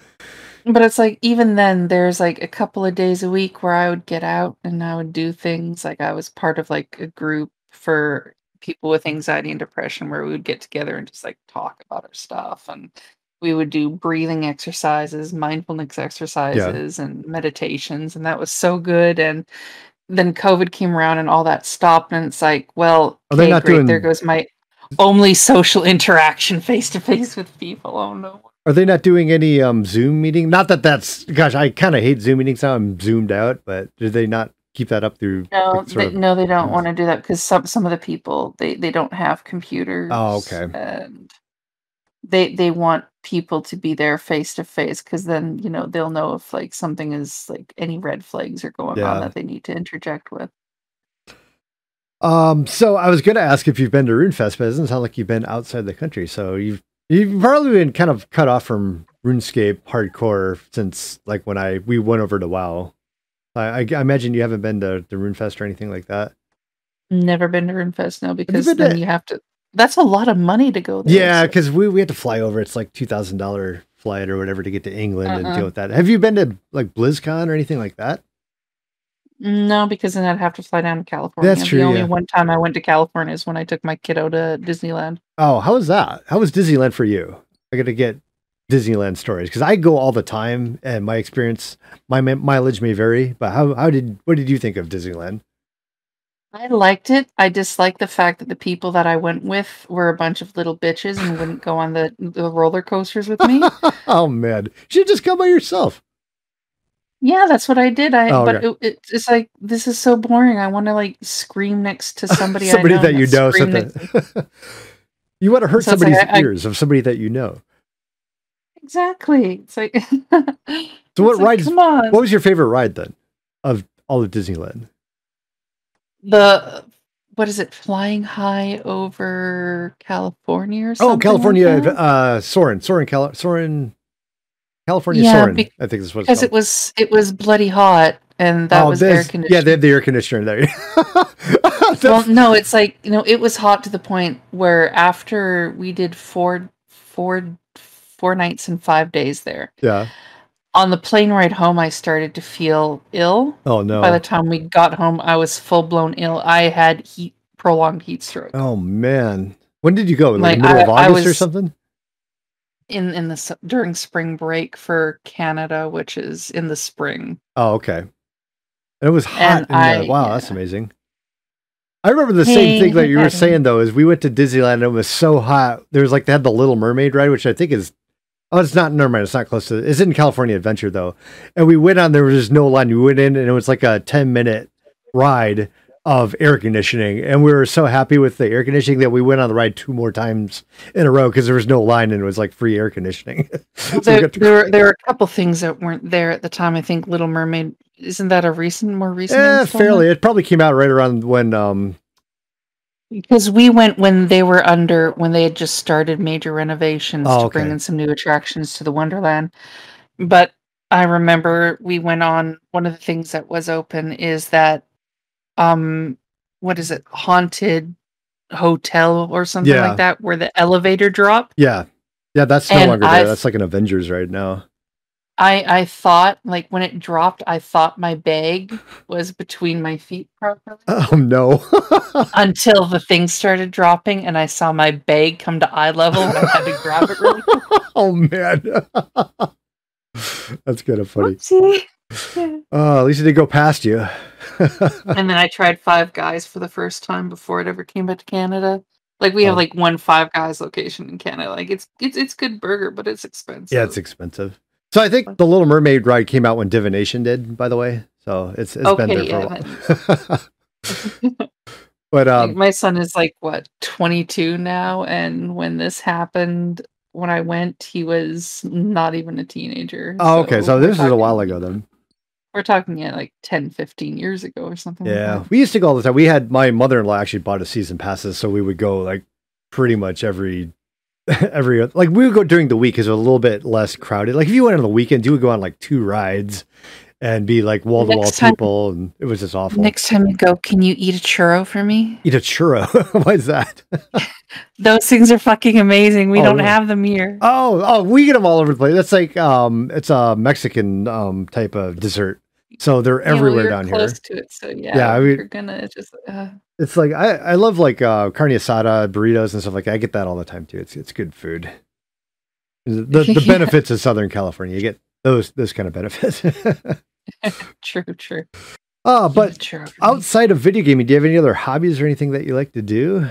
But it's like even then, there's like a couple of days a week where I would get out and I would do things. Like I was part of like a group for people with anxiety and depression where we would get together and just like talk about our stuff and we would do breathing exercises, mindfulness exercises, and meditations, and that was so good. And then COVID came around and all that stopped, and it's like, well, oh, Are they not great, doing- there goes my only social interaction face to face with people. Oh no. Are they not doing any um Zoom meeting? Not that that's gosh, I kind of hate Zoom meetings now. I'm zoomed out, but do they not keep that up through? No, like, they, of- no, they don't want to do that because some some of the people they they don't have computers. Oh, okay. And they they want people to be there face to face because then you know they'll know if like something is like any red flags are going Yeah. on that they need to interject with. Um, so I was gonna ask if you've been to RuneFest, but it doesn't sound like you've been outside the country. So you've you've probably been kind of cut off from RuneScape hardcore since like when I we went over to WoW. I, I, I imagine you haven't been to the RuneFest or anything like that. Never been to RuneFest no because then to- you have to. That's a lot of money to go there. Yeah, so- because we, we had to fly over. It's like two thousand dollar flight or whatever to get to England and Uh-uh. deal with that. Have you been to like BlizzCon or anything like that? No, because then I'd have to fly down to California. That's true, The only yeah. one time I went to California is when I took my kiddo to Disneyland. Oh, how was that? How was Disneyland for you? I got to get Disneyland stories because I go all the time, and my experience, my mi- mileage may vary. But how how did what did you think of Disneyland? I liked it. I disliked the fact that the people that I went with were a bunch of little bitches and wouldn't go on the, the roller coasters with me. <laughs> oh man, you should just go by yourself. Yeah, that's what I did. I Oh, but okay. it, it, it's like this is so boring. I want to like scream next to somebody. <laughs> somebody I know, that you know. something- <laughs> you want to hurt So it's like somebody's I- ears of somebody that you know. Exactly. It's like. <laughs> So what like, rides- Come on. What was your favorite ride then of all of Disneyland? the what is it? Flying high over California or something? Oh, California, that? uh, Soarin', Soarin', Soarin', California, Yeah, Soarin'. bec- I think is what because it was it was bloody hot and that Oh, was air conditioned. Yeah, they have the air conditioner there. <laughs> Well no it's like you know it was hot to the point where after we did four four four nights and five days there yeah. on the plane ride home i started to feel ill Oh no. by the time we got home i was full blown ill i had heat prolonged heat stroke Oh man, when did you go? Like, Like, the middle of I- I August or something? In in the during spring break for canada which is in the spring Oh, okay. And it was hot. And in the- I- wow, that's amazing. I remember the same thing that you were saying though. Is we went to Disneyland and it was so hot. There was like they had the Little Mermaid ride, which I think is oh, it's not. Never mind. It's not close to. It's in California Adventure though. And we went on. There was just no line. We went in and it was like a ten minute ride of air conditioning, and we were so happy with the air conditioning that we went on the ride two more times in a row because there was no line and it was like free air conditioning. <laughs> So there, got to- there, were, there were a couple things that weren't there at the time i think little mermaid isn't that a recent more recent Yeah, fairly. It probably came out right around when um Because we went when they were under when they had just started major renovations Oh, to bring in some new attractions to the Wonderland. But I remember we went on one of the things that was open is that um what is it haunted hotel or something Yeah. like that where the elevator drop yeah. Yeah, that's no And longer there. I've- That's like an Avengers right now. I I thought like when it dropped, I thought my bag was between my feet properly <laughs> Oh no. <laughs> until the thing started dropping and I saw my bag come to eye level and I had to grab it really quick. <laughs> oh man. That's kind of funny. Oh, at least it didn't go past you. <laughs> and then I tried Five Guys for the first time before it ever came back to Canada. Like we have Oh. like one Five Guys location in Canada. Like it's it's it's good burger, but it's expensive. yeah, it's expensive. So I think the Little Mermaid ride came out when Divination did, by the way. So it's it's been there Okay, for a while. <laughs> <laughs> but Like, um, my son is like what 22 now and when this happened when i went he was not even a teenager oh, okay. So this is a while ago then. We're talking yeah like 10 15 years ago or something like Yeah, that. we used to go all the time. We had my mother-in-law actually bought a season passes, so we would go like pretty much every <laughs> every like we would go during the week because it was a little bit less crowded. Like if you went on the weekend, you would go on like two rides and be like wall to wall time- people, and it was just awful. next time you go can you eat a churro for me Eat a churro. <laughs> Why is that? <laughs> those things are fucking amazing we Oh, don't really? have them here Oh, oh, we get them all over the place. That's like um, it's a Mexican um type of dessert. So they're Yeah, well, everywhere down here. close to it so yeah, Yeah, I mean- you're gonna just uh, It's like I, I love like uh carne asada, burritos and stuff like that. I get that all the time too. It's it's good food. The <laughs> the Yeah. benefits of Southern California, you get those those kind of benefits. <laughs> <laughs> true true oh, but for outside of video gaming, do you have any other hobbies or anything that you like to do?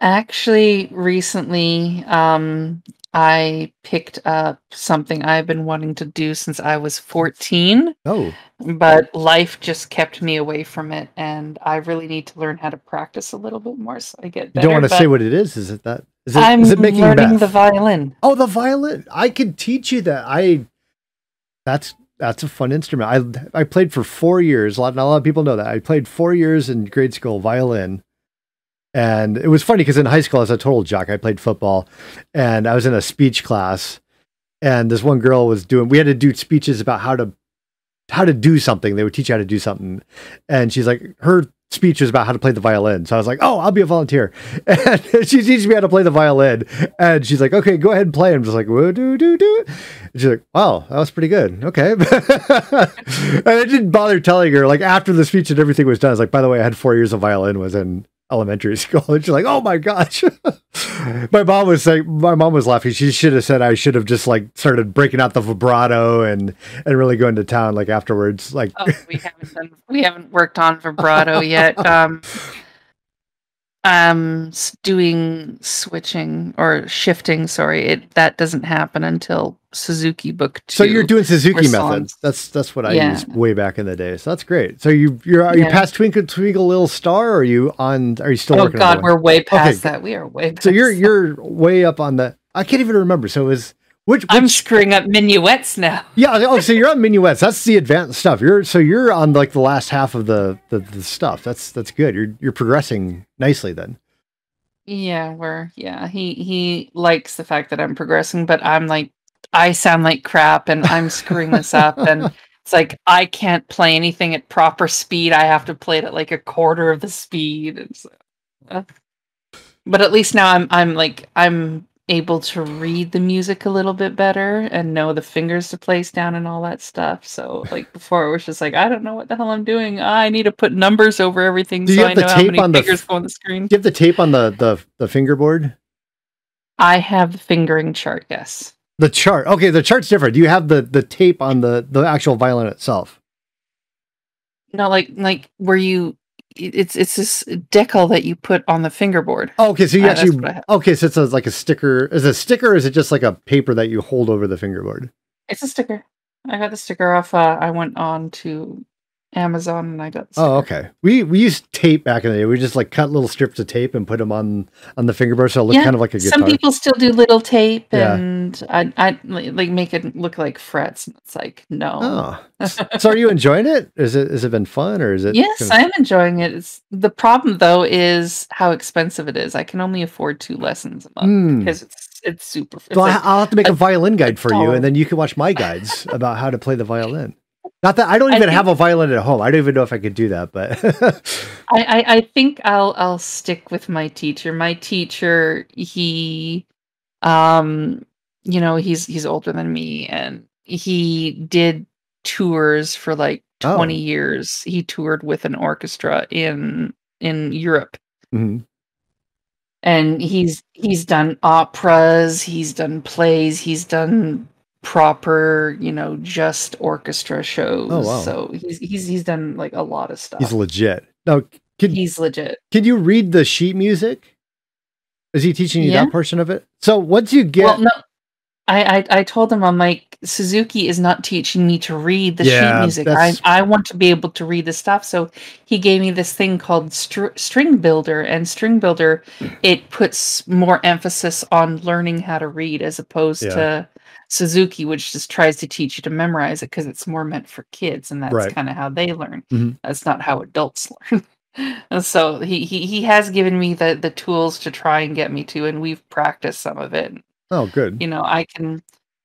Actually, recently, um, I picked up something I've been wanting to do since I was 14, Oh, but life just kept me away from it, and I really need to learn how to practice a little bit more so I get you don't want to say what it is? Is it that? Is it, I'm is it making learning meth? the violin. Oh, the violin. I could teach you that. I that's that's a fun instrument. I I played for four years. A lot, not a lot of people know that. I played four years in grade school violin, and it was funny because in high school I was a total jock. I played football, and I was in a speech class, and this one girl was doing. We had to do speeches about how to how to do something. They would teach you how to do something, and she's like her speech was about how to play the violin. So I was like, oh, I'll be a volunteer. <laughs> And she teaches me how to play the violin. And she's like, okay, go ahead and play. I'm just like, do, do, do. And she's like, wow, that was pretty good. Okay. <laughs> and I didn't bother telling her, like, after the speech and everything was done, I was like, by the way, I had four years of violin, was in elementary <laughs> school. And she's like, oh my gosh. <laughs> my mom was saying, my mom was laughing. She should have said I should have just like started breaking out the vibrato and, and really going to town like afterwards. Like, Oh, we haven't done, we haven't worked on vibrato yet. <laughs> Um, um, doing switching or shifting. Sorry, it that doesn't happen until Suzuki Book Two. So you're doing Suzuki methods. That's that's what I Yeah. used way back in the day. So that's great. So you you're are you Yeah. past Twinkle Twinkle Little Star? Or are you on? Are you still Oh working? on God, we're way past Okay. that. We are way. Past So you're that. you're way up on the. I can't even remember. So is which? which I'm screwing up minuets now. <laughs> yeah. Oh, so you're on <laughs> minuets. That's the advanced stuff. You're so you're on like the last half of the the, the stuff. That's that's good. You're you're progressing nicely then. Yeah, we're yeah. He he likes the fact that I'm progressing, but I'm like I sound like crap and I'm screwing this up <laughs> and it's like I can't play anything at proper speed. I have to play it at like a quarter of the speed. It's, uh, but at least now I'm I'm like I'm able to read the music a little bit better and know the fingers to place down and all that stuff. So like before it was just like I don't know what the hell I'm doing. I need to put numbers over everything Do you so have I the know how tape many on the fingers f- go on the screen. Do you have the tape on the the the fingerboard? I have the fingering chart, yes. The chart. Okay, the chart's different. Do you have the the tape on the the actual violin itself? No, like like where you it's it's this decal that you put on the fingerboard. Oh, okay, so you Uh, actually what okay, so it's a, like a sticker. Is it a sticker? Or is it just like a paper that you hold over the fingerboard? It's a sticker. I got the sticker off. Uh, I went on to Amazon and I got. Oh, okay. We we used tape back in the day. We just like cut little strips of tape and put them on on the fingerboard, so it looked Yeah, kind of like a guitar. Some people still do little tape Yeah. and I I like make it look like frets. And it's like no. Oh, so are you enjoying it? Is it has it been fun or is it? Yes, kinda- I'm enjoying it. It's, the problem though is how expensive it is. I can only afford two lessons a month Hmm. because it's it's super. It's So I, like- I'll have to make a, a- violin guide for you, and then you can watch my <laughs> guides about how to play the violin. Not that I don't I even think- have a violin at home. I don't even know if I could do that, but <laughs> I, I I think I'll I'll stick with my teacher. My teacher, he, um, you know, he's he's older than me, and he did tours for like Oh. 20 years. He toured with an orchestra in in Europe. Mhm. And he's he's done operas, he's done plays, he's done proper, you know, just orchestra shows. Oh, wow. So he's he's he's done like a lot of stuff. He's legit. Now, can He's legit. can you read the sheet music? Is he teaching you Yeah. that portion of it? So once you get Well, no, I, I I told him I'm like Suzuki is not teaching me to read the Yeah, sheet music. I I want to be able to read the stuff. So he gave me this thing called str- String Builder, and String Builder it puts more emphasis on learning how to read as opposed Yeah. to Suzuki, which just tries to teach you to memorize it because it's more meant for kids, and that's Right. kind of how they learn. Mhm. That's not how adults <laughs> learn. And so he, he he has given me the the tools to try and get me to, and we've practiced some of it oh good. you know i can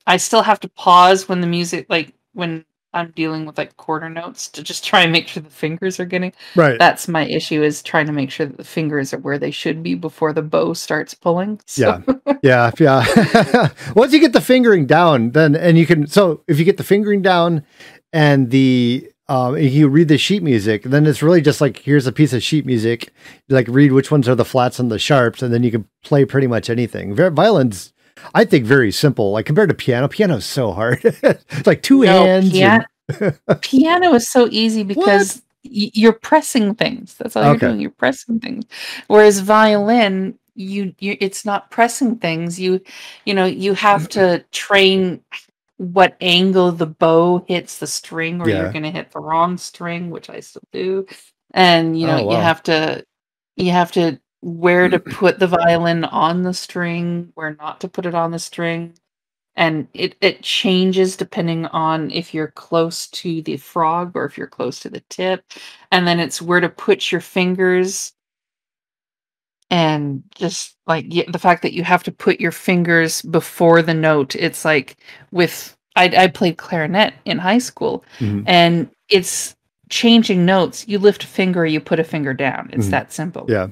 i still have to pause when the music like when i'm dealing with like quarter notes to just try and make sure the fingers are getting Right. that's my issue is trying to make sure that the fingers are where they should be before the bow starts pulling so, yeah, <laughs> yeah. <laughs> Once you get the fingering down, then and you can. So if you get the fingering down, and the um, you read the sheet music, then it's really just like here's a piece of sheet music. You like read which ones are the flats and the sharps, and then you can play pretty much anything. Violins, I think, very simple. Like compared to piano, piano is so hard. <laughs> it's like two No, hands. pian- and- piano is so easy <laughs> because you're pressing things that's all Okay. you're doing you're pressing things whereas violin you, you it's not pressing things you you know you have to train what angle the bow hits the string or Yeah. you're going to hit the wrong string which i still do and you oh, know Oh, wow. you have to you have to where to <clears throat> put the violin on the string where not to put it on the string and it, it changes depending on if you're close to the frog or if you're close to the tip and then it's where to put your fingers and just like yeah, the fact that you have to put your fingers before the note it's like with i, I played clarinet in high school Mhm. and it's changing notes you lift a finger you put a finger down it's Mhm. that simple Yeah.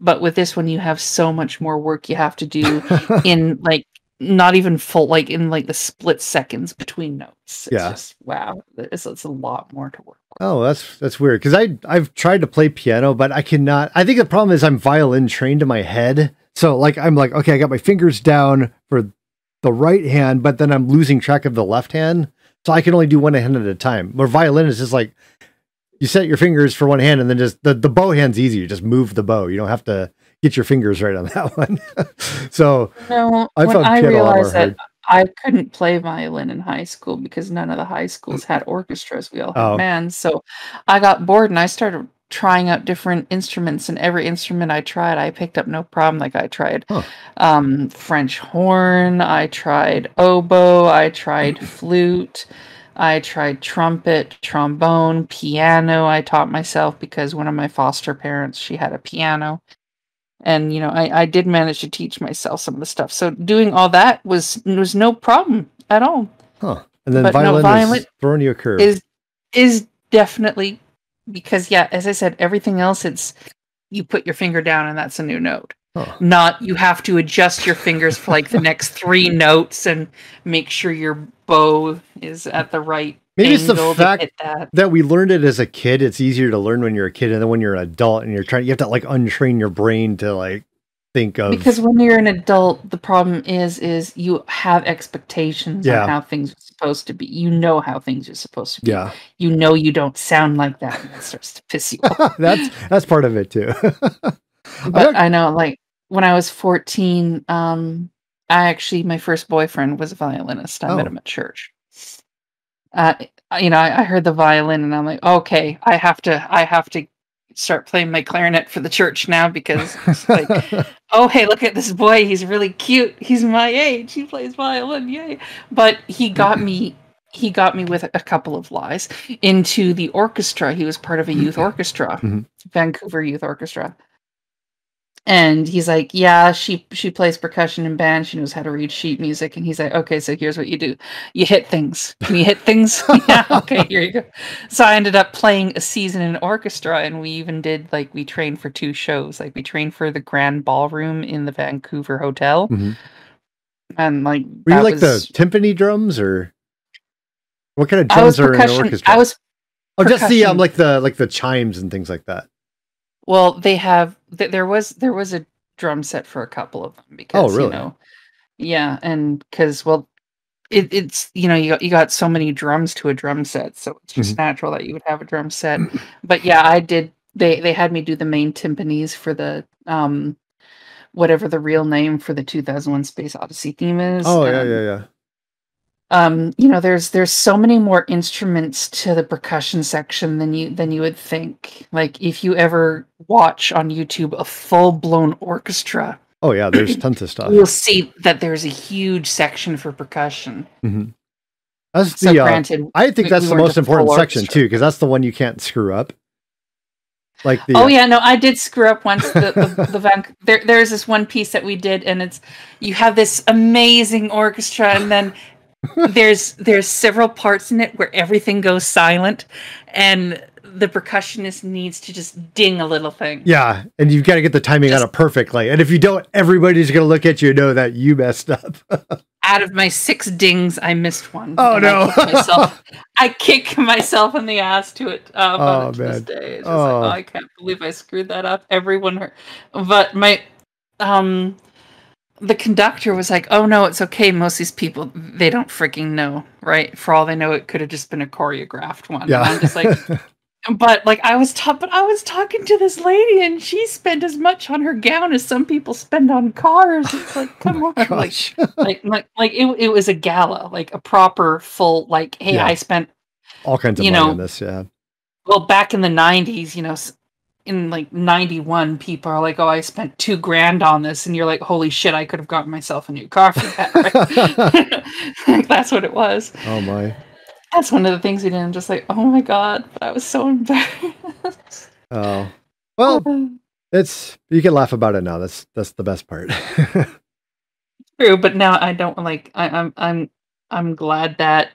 But with this one you have so much more work you have to do <laughs> in like not even full like in like the split seconds between notes it's Yeah. just wow it's, it's a lot more to work with Oh, that's that's weird because I I've tried to play piano, but I cannot. I think the problem is I'm violin trained in my head, so like I'm like okay, I got my fingers down for the right hand, but then I'm losing track of the left hand, so I can only do one hand at a time. Where violin is just like you set your fingers for one hand, and then just the the bow hand's easy. You just move the bow. You don't have to get your fingers right on that <laughs> one. so no I when i piano a lot more realized that i couldn't play violin in high school because none of the high schools had orchestras we all had Oh. bands so i got bored and i started trying out different instruments and every instrument i tried i picked up no problem like i tried Huh. um, french horn i tried oboe i tried flute I tried trumpet, trombone, piano. I taught myself because one of my foster parents, she had a piano. And you know, I, I did manage to teach myself some of the stuff. So doing all that was was no problem at all. huh? And then But no, violin, violin is throwing you a curve. Is is definitely because yeah, as I said, everything else it's you put your finger down and that's a new note. Huh. Not you have to adjust your fingers for like the next three <laughs> notes and make sure your bow is at the right Maybe it's the fact that. that we learned it as a kid, it's easier to learn when you're a kid, and then when you're an adult and you're trying, you have to like untrain your brain to like think of. because when you're an adult the problem is is you have expectations Yeah. on how things are supposed to be you know how things are supposed to be yeah, you know you don't sound like that and that starts to piss you <laughs> off that's that's part of it too. <laughs> but i know like when i was 14 um i actually my first boyfriend was a violinist. I met Oh. him at church. Uh you know I, I heard the violin and i'm like okay i have to i have to start playing my clarinet for the church now because it's like <laughs> oh hey look at this boy. He's really cute. He's my age. He plays violin. Yay. But he got me he got me with a couple of lies into the orchestra. He was part of a youth <laughs> orchestra Mhm. vancouver youth orchestra and he's like yeah she she plays percussion in band she knows how to read sheet music and he's like okay so here's what you do you hit things can you hit things <laughs> yeah okay here you go so i ended up playing a season in orchestra and we even did like we trained for two shows like we trained for the grand ballroom in the vancouver hotel Mhm. and like Were you like was- the timpani drums or? What kind of drums are in an orchestra? I was oh, just the um, like the like the chimes and things like that. well. They have th- there was there was a drum set for a couple of them because Oh, really? you know, yeah, and because well, it, it's you know you got, you got so many drums to a drum set, so it's just Mm-hmm. natural that you would have a drum set. <clears throat> but yeah, I did. They they had me do the main timpanis for the um whatever the real name for the 2001 Space Odyssey theme is. Oh yeah, yeah, yeah. Um you know there's there's so many more instruments to the percussion section than you than you would think like if you ever watch on youtube a full-blown orchestra Oh yeah, there's <clears throat> tons of stuff. you'll see that there's a huge section for percussion Mhm. That's so the. Uh, granted I think that's we the most full important section orchestra. too, because that's the one you can't screw up. Like the. oh yeah no i did screw up once the the, <laughs> the Van- there, there's this one piece that we did and it's you have this amazing orchestra and then there's there's several parts in it where everything goes silent and the percussionist needs to just ding a little thing Yeah, and you've got to get the timing on Just- it perfectly. And if you don't, everybody's going to look at you and know that you messed up. <laughs> out of my six dings i missed one Oh, and I no. kick myself, <laughs> I kick myself in the ass to it um, Oh, on it to this man. day it's Oh. like oh i can't believe i screwed that up everyone heard but my um the conductor was like oh no it's okay most of these people they don't freaking know right for all they know it could have just been a choreographed one And yeah. i'm just like <laughs> but like I was ta- but I was talking to this lady and she spent as much on her gown as some people spend on cars. It's like, <laughs> oh come on, like, Oh like, like, like it, it was a gala, like a proper full, like, hey, Yeah. I spent All kinds of you money know, on this. Yeah. well back in the '90s, you know, in like '91, people are like, oh, I spent two grand on this, and you're like, holy shit, I could have gotten myself a new car for that. Right? like, that's what it was. oh my. That's one of the things we did. I'm just like, oh my god, I was so embarrassed. <laughs> Oh. Well, <laughs> it's you can laugh about it now. That's that's the best part. <laughs> True, but now I don't like. I, I'm I'm I'm glad that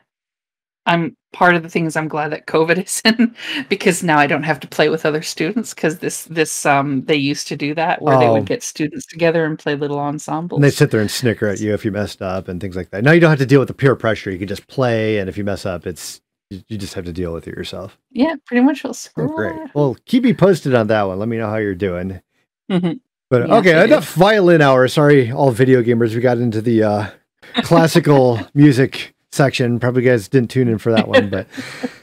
I'm part of the things I'm glad that COVID <laughs> is in because now I don't have to play with other students because this this um they used to do that where they Oh. would get students together and play little ensembles. and they sit there and snicker at you if you messed up and things like that. Now you don't have to deal with the peer pressure. You can just play, and if you mess up, it's you, just have to deal with it yourself. yeah, pretty much. Will Oh, great. Well, keep me posted on that one. Let me know how you're doing. Mhm. But Yeah, okay, enough violin hour. Sorry, all video gamers. We got into the uh, classical <laughs> music section. Probably guys didn't tune in for that one, but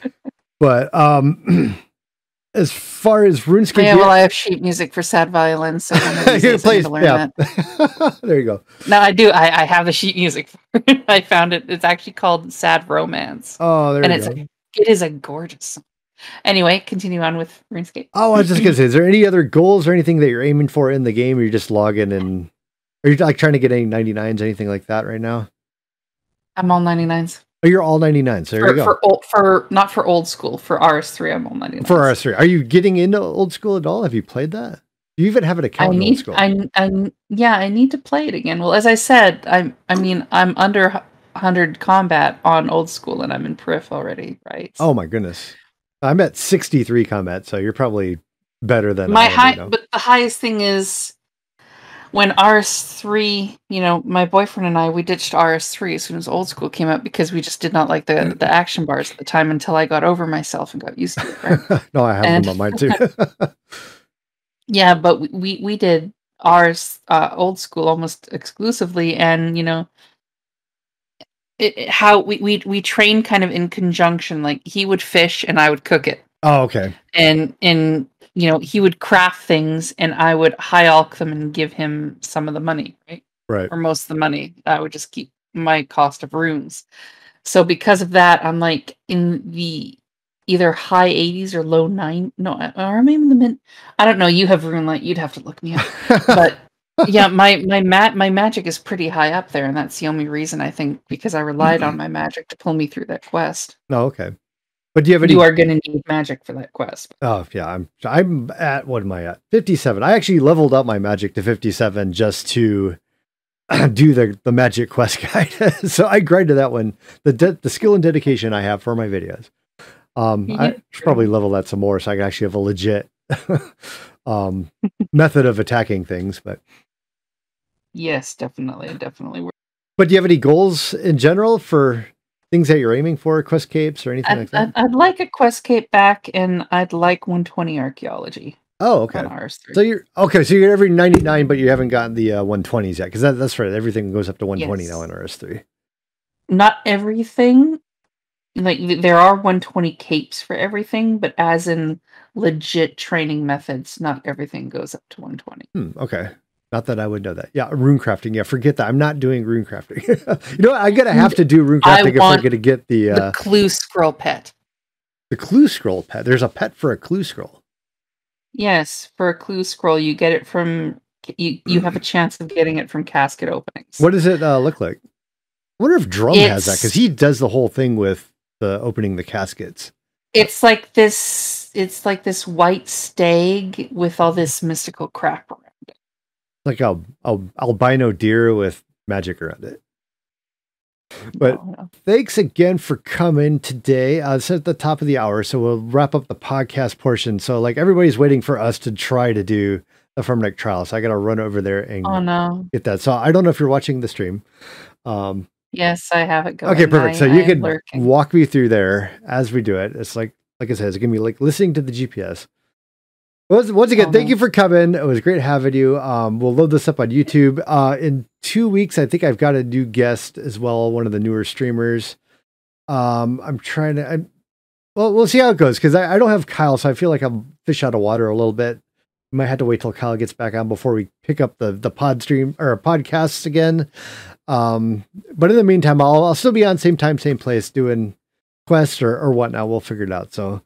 <laughs> but um, <clears throat> as far as RuneScape, Yeah, well, I have sheet music for sad violin, so one of these you days I'm play, gonna <laughs> learn yeah. that. <laughs> there you go. No, I do. I, I have the sheet music. For it. I found it. It's actually called "Sad Romance." Oh, there And it's- go. It is a gorgeous song. Anyway, continue on with RuneScape. Oh, I was just gonna say, is there any other goals or anything that you're aiming for in the game? Or you're just logging and are you like trying to get any 99s, anything like that right now? I'm all 99s. Oh, you're all 99. So there you For, go. for old, for not for old school. For RS3, I'm all 99s. For RS3, are you getting into old school at all? Have you played that? Do you even have an I account in old need. school? I. I. Yeah, I need to play it again. Well, as I said, I'm. I mean, I'm under 100 combat on old school, and I'm in Prif already, right? Oh my goodness. I'm at 63 combat, so you're probably better than my I high but the highest thing is when rs3 you know my boyfriend and i we ditched rs3 as soon as old school came out because we just did not like the the action bars at the time until i got over myself and got used to it right <laughs> no, I have and- them on mine too. <laughs> yeah but we we, we did ours uh, old school almost exclusively and you know it, it- how we, we we trained kind of in conjunction like he would fish and i would cook it oh, okay. and and you know he would craft things and i would high alch them and give him some of the money right? Right. or most of the money. I would just keep my cost of runes. So because of that i'm like in the either high 80s or low 9 no or maybe in the mid i don't know. You have RuneLite you'd have to look me up. <laughs> But yeah my my mat my magic is pretty high up there and that's the only reason i think because i relied mm-hmm. on my magic to pull me through that quest. No, okay. But do you have any you are going to need magic for that quest Oh yeah, I'm I'm at what am I at? 57. I actually leveled up my magic to 57 just to <clears throat> do the the magic quest <laughs> guide. so I grinded that one. The de- the skill and dedication I have for my videos. Um I should probably level that some more so I can actually have a legit <laughs> um method of attacking things, but Yes, definitely, definitely. But do you have any goals in general for things that you're aiming for, quest capes or anything I'd, like that? I'd, I'd like a quest cape back, and I'd like 120 archaeology oh, okay. So you're okay. So you're every 99, but you haven't gotten the uh, 120s yet, because that, that's right. Everything goes up to 120 now in RS3. Not everything. Like there are 120 capes for everything, but as in legit training methods, not everything goes up to 120. Hmm, okay. Not that I would know that. Yeah, rune crafting. Yeah, forget that. I'm not doing rune crafting. <laughs> you know what? I'm gonna have to do rune I crafting if we're gonna get the uh, the clue scroll pet. the clue scroll pet. There's a pet for a clue scroll. Yes, for a clue scroll, you get it from you. You have a <clears throat> chance of getting it from casket openings. What does it uh, look like? I wonder if Drum has that because he does the whole thing with the opening the caskets. It's like this. It's like this white stag with all this mystical crap. Like a, a albino deer with magic around it. But no. thanks again for coming today. Uh, it's at the top of the hour, so we'll wrap up the podcast portion. So, like everybody's waiting for us to try to do the Fremennik trial, so I got to run over there and oh no. get that. So I don't know if you're watching the stream. Um, Yes, I have it going. okay, perfect. I- so you am can walk me through there as we do it. It's like, like I said, it's gonna be like listening to the GPS. Once, once again, Oh, thank you for coming. It was great having you. Um, we'll load this up on YouTube. Uh, in two weeks, I think I've got a new guest as well, one of the newer streamers. Um, I'm trying to. I'm, well, we'll see how it goes because I, I don't have Kyle, so I feel like I'm fish out of water a little bit. Might have to wait till Kyle gets back on before we pick up the the pod stream or podcasts again. Um, but in the meantime, I'll I'll still be on same time, same place, doing quests or or whatnot. We'll figure it out. So